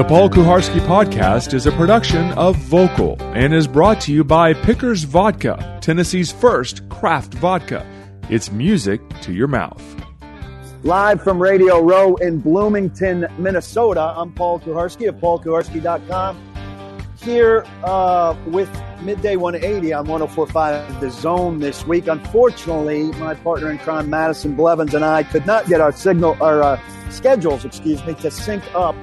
The Paul Kuharsky podcast is a production of Vokal and is brought to you by Pickers Vodka, Tennessee's first craft vodka. It's music to your mouth. Live from Radio Row in Bloomington, Minnesota, I'm Paul Kuharsky of paulkuharsky.com. Here uh, with Midday 180 on 1045 The Zone this week. Unfortunately, my partner in crime, Madison Blevins, and I could not get our signal, our uh, schedules, excuse me, to sync up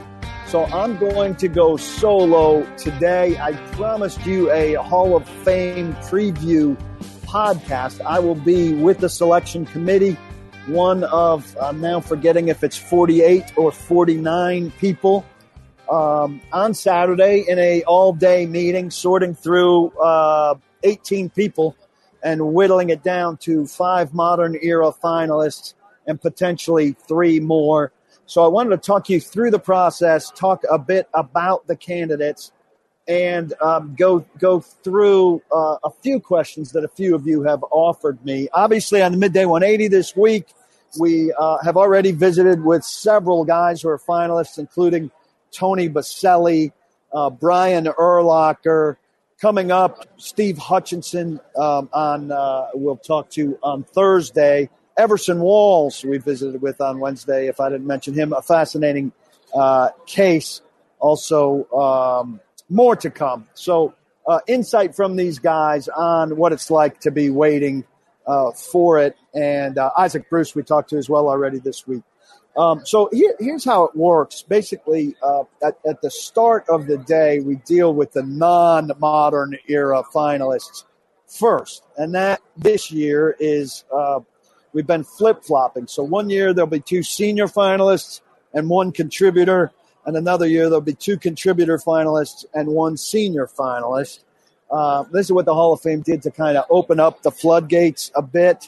so I'm going to go solo today. I promised you a Hall of Fame preview podcast. I will be with the selection committee, one of, I'm now forgetting if it's 48 or 49 people. Um, on Saturday in a all day meeting, sorting through uh, 18 people and whittling it down to five modern era finalists and potentially three more so I wanted to talk you through the process, talk a bit about the candidates, and um, go go through uh, a few questions that a few of you have offered me. Obviously, on the midday 180 this week, we uh, have already visited with several guys who are finalists, including Tony Boselli, uh, Brian Urlacher. Coming up, Steve Hutchinson um, on uh, we'll talk to on Thursday. Everson Walls, we visited with on Wednesday, if I didn't mention him, a fascinating uh, case. Also, um, more to come. So, uh, insight from these guys on what it's like to be waiting uh, for it. And uh, Isaac Bruce, we talked to as well already this week. Um, so, here, here's how it works. Basically, uh, at, at the start of the day, we deal with the non modern era finalists first. And that this year is uh, we've been flip flopping. So one year there'll be two senior finalists and one contributor, and another year there'll be two contributor finalists and one senior finalist. Uh, this is what the Hall of Fame did to kind of open up the floodgates a bit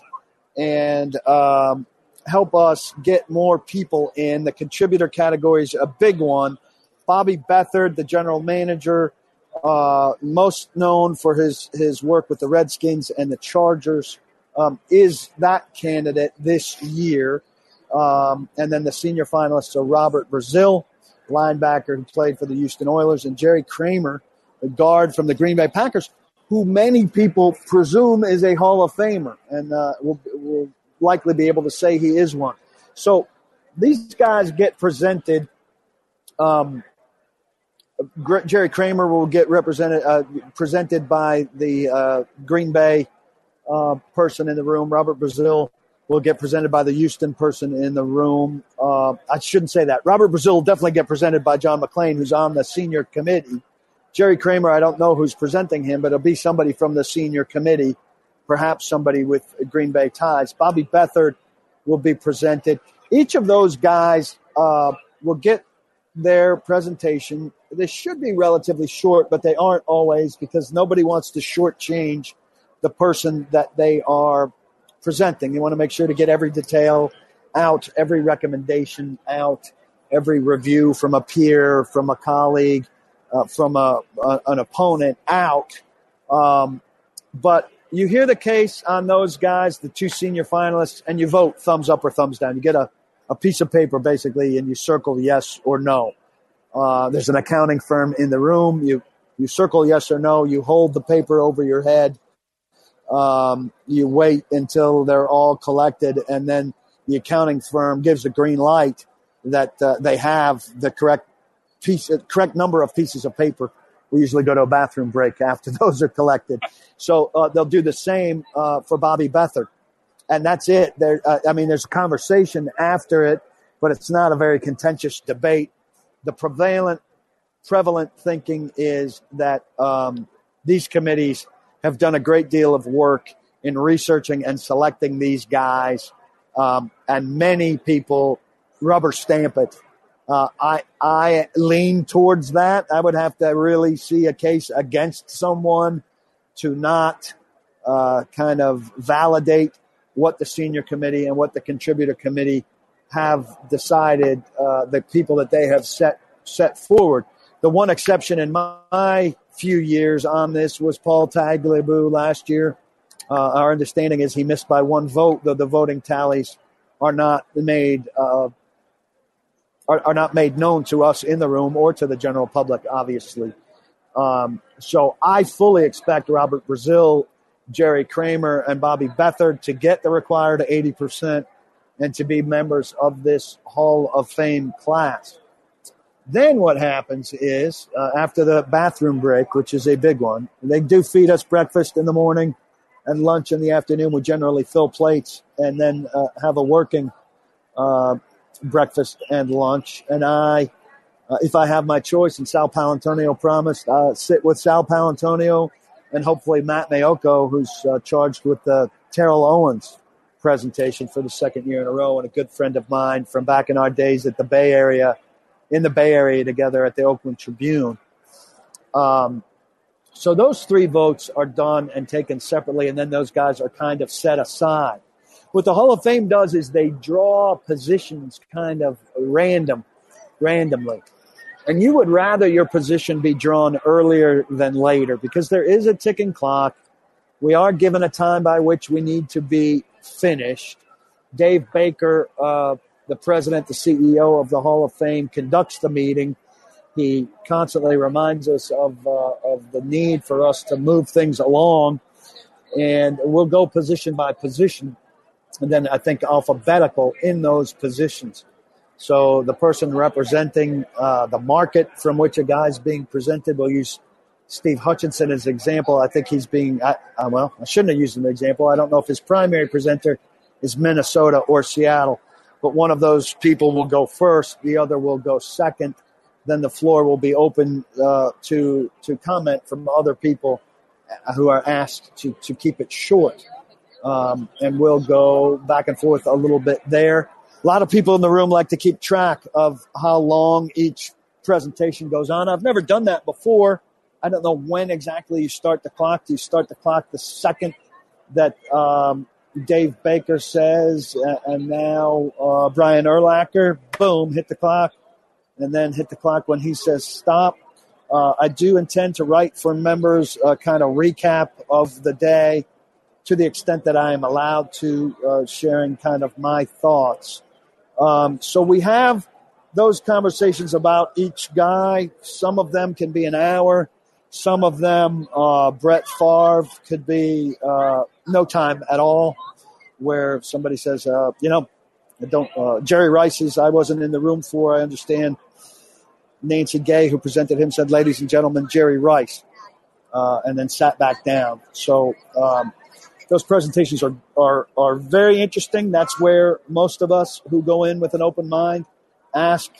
and um, help us get more people in. The contributor category is a big one. Bobby Beathard, the general manager, uh, most known for his, his work with the Redskins and the Chargers um, is that candidate this year. Um, and then the senior finalists are Robert Brazile, linebacker who played for the Houston Oilers, and Jerry Kramer, the guard from the Green Bay Packers, who many people presume is a Hall of Famer, and uh, will will likely be able to say he is one. So these guys get presented. Um, Jerry Kramer will get represented uh, presented by the uh, Green Bay uh, person in the room. Robert Brazile will get presented by the Houston person in the room. Uh, I shouldn't say that. Robert Brazile will definitely get presented by John McClain, who's on the senior committee. Jerry Kramer, I don't know who's presenting him, but it'll be somebody from the senior committee, perhaps somebody with Green Bay ties. Bobby Beathard will be presented. Each of those guys uh, will get their presentation. They should be relatively short, but they aren't always because nobody wants to shortchange the person that they are presenting. You want to make sure to get every detail out, every recommendation out, every review from a peer, from a colleague, uh, from a, a, an opponent out. Um, but you hear the case on those guys, the two senior finalists, and you vote thumbs up or thumbs down. You get a, a piece of paper basically, and you circle yes or no. Uh, there's an accounting firm in the room. You you circle yes or no. You hold the paper over your head um, you wait until they're all collected, and then the accounting firm gives the green light that uh, they have the correct piece, uh, correct number of pieces of paper. We usually go to a bathroom break after those are collected, so uh, they'll do the same uh, for Bobby Beathard, and that's it. There, uh, I mean, there's a conversation after it, but it's not a very contentious debate. The prevalent prevalent thinking is that um, these committees have done a great deal of work in researching and selecting these guys, um, and many people rubber stamp it. Uh, I I lean towards that. I would have to really see a case against someone to not uh, kind of validate what the senior committee and what the contributor committee have decided. Uh, the people that they have set set forward. The one exception in my few years on this was Paul Tagliabue last year. Uh, our understanding is he missed by one vote, though the voting tallies are not made uh, are, are not made known to us in the room or to the general public, obviously. Um, so I fully expect Robert Brazile, Jerry Kramer, and Bobby Beathard to get the required 80% and to be members of this Hall of Fame class. Then what happens is, uh, after the bathroom break, which is a big one, they do feed us breakfast in the morning and lunch in the afternoon. We generally fill plates and then uh, have a working uh, breakfast and lunch. And I, uh, if I have my choice, and Sal Paolantonio promised, uh, sit with Sal Paolantonio and hopefully Matt Maiocco, who's uh, charged with the Terrell Owens presentation for the second year in a row, and a good friend of mine from back in our days at the Bay Area in the Bay Area together at the Oakland Tribune. Um, so those three votes are done and taken separately, and then those guys are kind of set aside. What the Hall of Fame does is they draw positions kind of random, randomly. And you would rather your position be drawn earlier than later because there is a ticking clock. We are given a time by which we need to be finished. Dave Baker uh, the president, the CEO of the Hall of Fame, conducts the meeting. He constantly reminds us of, uh, of the need for us to move things along. And we'll go position by position, and then I think alphabetical in those positions. So the person representing uh, the market from which a guy's being presented, we'll use Steve Hutchinson as an example. I think he's being, uh, well, I shouldn't have used an example. I don't know if his primary presenter is Minnesota or Seattle but one of those people will go first, the other will go second. Then the floor will be open uh, to to comment from other people who are asked to to keep it short, um, and we'll go back and forth a little bit there. A lot of people in the room like to keep track of how long each presentation goes on. I've never done that before. I don't know when exactly you start the clock. Do you start the clock the second that um, Dave Baker says, and now uh, Brian Urlacher, boom, hit the clock, and then hit the clock when he says stop. Uh, I do intend to write for members a kind of recap of the day to the extent that I am allowed to, uh, sharing kind of my thoughts. Um, so we have those conversations about each guy. Some of them can be an hour. Some of them, uh, Brett Favre could be uh, no time at all, where somebody says, uh, you know, I don't, uh, Jerry Rice's, I wasn't in the room for, I understand. Nancy Gay, who presented him, said, ladies and gentlemen, Jerry Rice, uh, and then sat back down. So, um, those presentations are, are, are very interesting. That's where most of us who go in with an open mind ask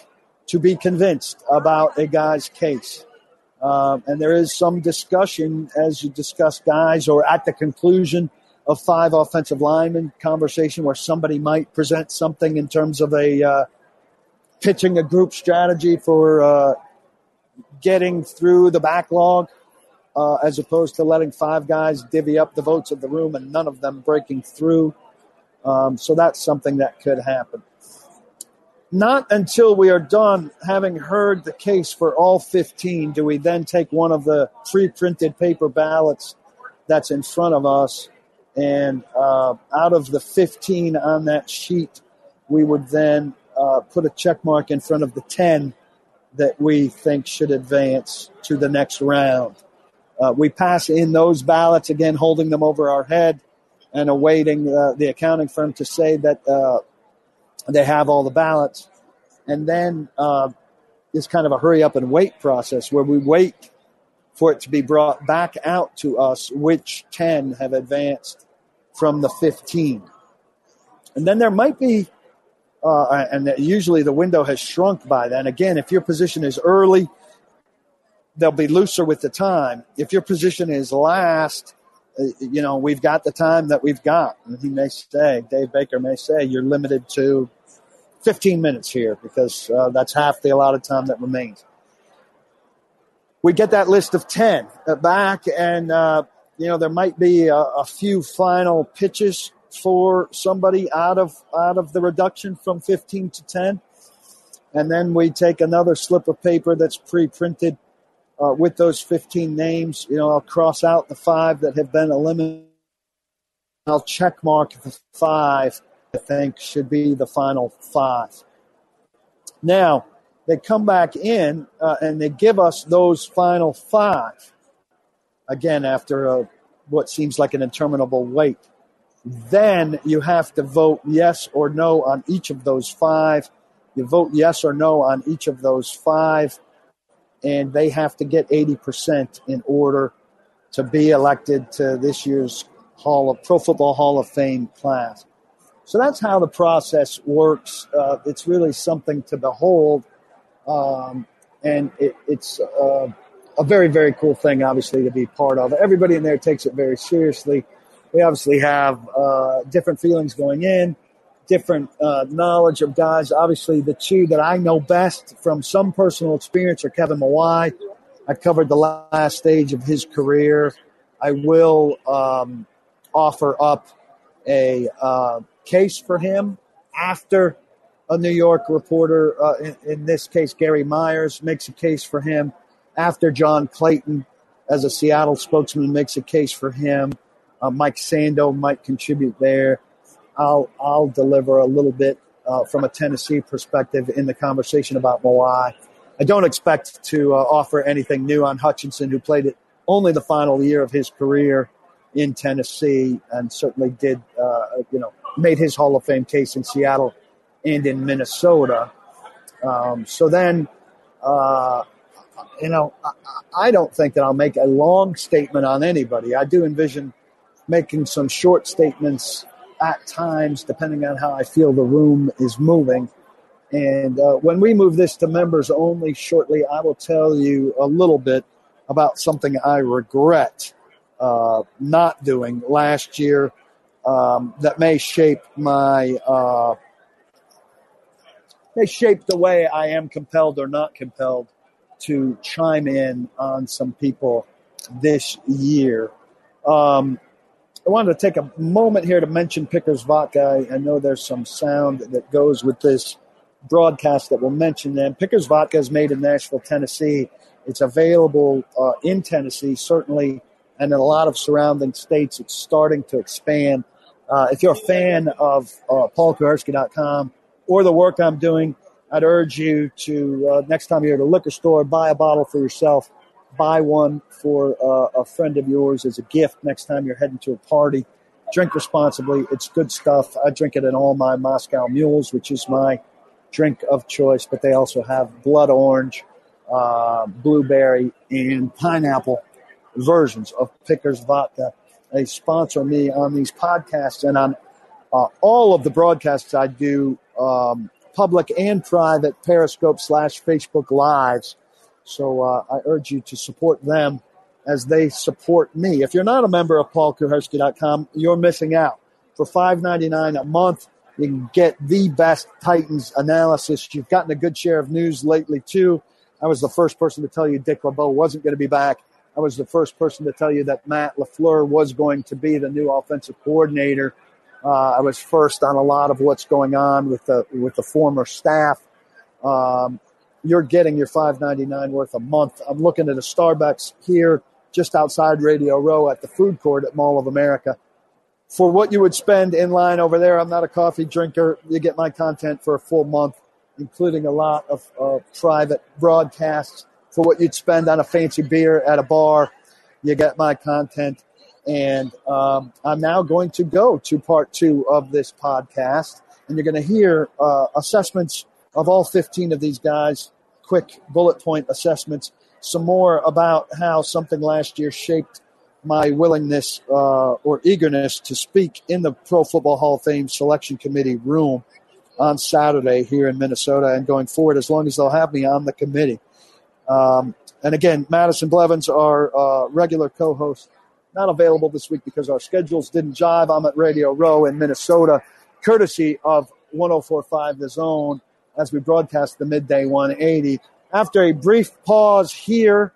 to be convinced about a guy's case. Um, and there is some discussion as you discuss guys or at the conclusion of five offensive linemen conversation where somebody might present something in terms of a uh, pitching a group strategy for uh, getting through the backlog uh, as opposed to letting five guys divvy up the votes of the room and none of them breaking through. Um, so that's something that could happen. Not until we are done having heard the case for all 15 do we then take one of the pre printed paper ballots that's in front of us and uh, out of the 15 on that sheet, we would then uh, put a check mark in front of the 10 that we think should advance to the next round. Uh, we pass in those ballots, again, holding them over our head and awaiting uh, the accounting firm to say that uh, they have all the ballots. And then uh, it's kind of a hurry up and wait process where we wait for it to be brought back out to us which 10 have advanced from the 15. And then there might be, uh, and usually the window has shrunk by then. Again, if your position is early, they'll be looser with the time. If your position is last, you know, we've got the time that we've got. And he may say, Dave Baker may say, you're limited to 15 minutes here because uh, that's half the allotted time that remains we get that list of 10 back and, uh, you know, there might be a, a, few final pitches for somebody out of, out of the reduction from 15 to 10. And then we take another slip of paper that's pre-printed uh, with those 15 names. You know, I'll cross out the five that have been eliminated. I'll check mark the five I think should be the final five. Now, they come back in uh, and they give us those final five. Again, after a, what seems like an interminable wait. Then you have to vote yes or no on each of those five. You vote yes or no on each of those five, and they have to get 80% in order to be elected to this year's Hall of Pro Football Hall of Fame class. So that's how the process works. Uh, it's really something to behold, um, and it, it's uh, a very, very cool thing, obviously, to be part of. Everybody in there takes it very seriously. We obviously have uh, different feelings going in, different uh, knowledge of guys. Obviously, the two that I know best from some personal experience are Kevin Mawae. I covered the last stage of his career. I will um, offer up a uh, case for him after a New York reporter, uh, in, in, this case, Gary Myers, makes a case for him, after John Clayton, as a Seattle spokesman, makes a case for him. Uh, Mike Sando might contribute there. I'll, I'll deliver a little bit uh, from a Tennessee perspective in the conversation about Mawae. I don't expect to uh, offer anything new on Hutchinson, who played it only the final year of his career in Tennessee and certainly did, uh, you know, made his Hall of Fame case in Seattle and in Minnesota. Um, so then, uh, you know, I, I, don't think that I'll make a long statement on anybody. I do envision making some short statements at times, depending on how I feel the room is moving. And uh, when we move this to members only shortly, I will tell you a little bit about something I regret uh, not doing last year um, that may shape my uh, shape the way I am compelled or not compelled to chime in on some people this year. Um, I wanted to take a moment here to mention Pickers Vodka. I know there's some sound that goes with this broadcast that will mention them. Pickers Vodka is made in Nashville, Tennessee. It's available uh, in Tennessee, certainly and in a lot of surrounding states, it's starting to expand. Uh, if you're a fan of uh, paulkuharsky.com or the work I'm doing, I'd urge you to, uh, next time you're at a liquor store, buy a bottle for yourself, buy one for uh, a friend of yours as a gift next time you're heading to a party. Drink responsibly. It's good stuff. I drink it in all my Moscow Mules, which is my drink of choice, but they also have blood orange, uh, blueberry, and pineapple versions of Pickers Vodka. They sponsor me on these podcasts and on uh, all of the broadcasts I do, um, public and private, Periscope slash Facebook Lives. So uh, I urge you to support them as they support me. If you're not a member of paulkuharsky.com, you're missing out. For $5.99 a month, you can get the best Titans analysis. You've gotten a good share of news lately, too. I was the first person to tell you Dick LeBeau wasn't going to be back. I was the first person to tell you that Matt LaFleur was going to be the new offensive coordinator. Uh, I was first on a lot of what's going on with the with the former staff. Um, you're getting your five ninety nine worth a month. I'm looking at a Starbucks here just outside Radio Row at the food court at Mall of America. For what you would spend in line over there, I'm not a coffee drinker. You get my content for a full month, including a lot of uh, private broadcasts for what you'd spend on a fancy beer at a bar. You get my content. And um, I'm now going to go to part two of this podcast. And you're going to hear uh, assessments of all 15 of these guys, quick bullet point assessments, some more about how something last year shaped my willingness uh, or eagerness to speak in the Pro Football Hall of Fame selection committee room on Saturday here in Minnesota and going forward as long as they'll have me on the committee. Um, and again, Madison Blevins, our uh, regular co host, not available this week because our schedules didn't jive. I'm at Radio Row in Minnesota, courtesy of 1045 The Zone as we broadcast the midday 180. After a brief pause here,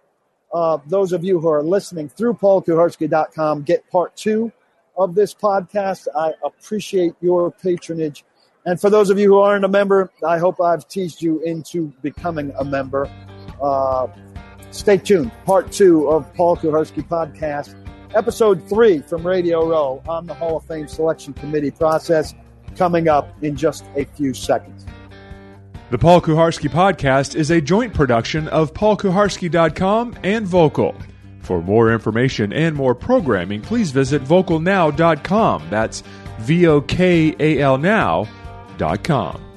uh, those of you who are listening through paulkuharsky.com get part two of this podcast. I appreciate your patronage. And for those of you who aren't a member, I hope I've teased you into becoming a member. Uh, stay tuned. Part two of Paul Kuharsky podcast, episode three from Radio Row on the Hall of Fame selection committee process, coming up in just a few seconds. The Paul Kuharsky Podcast is a joint production of paulkuharsky.com and Vokal. For more information and more programming, please visit vokalnow.com. That's V O K A L now.com.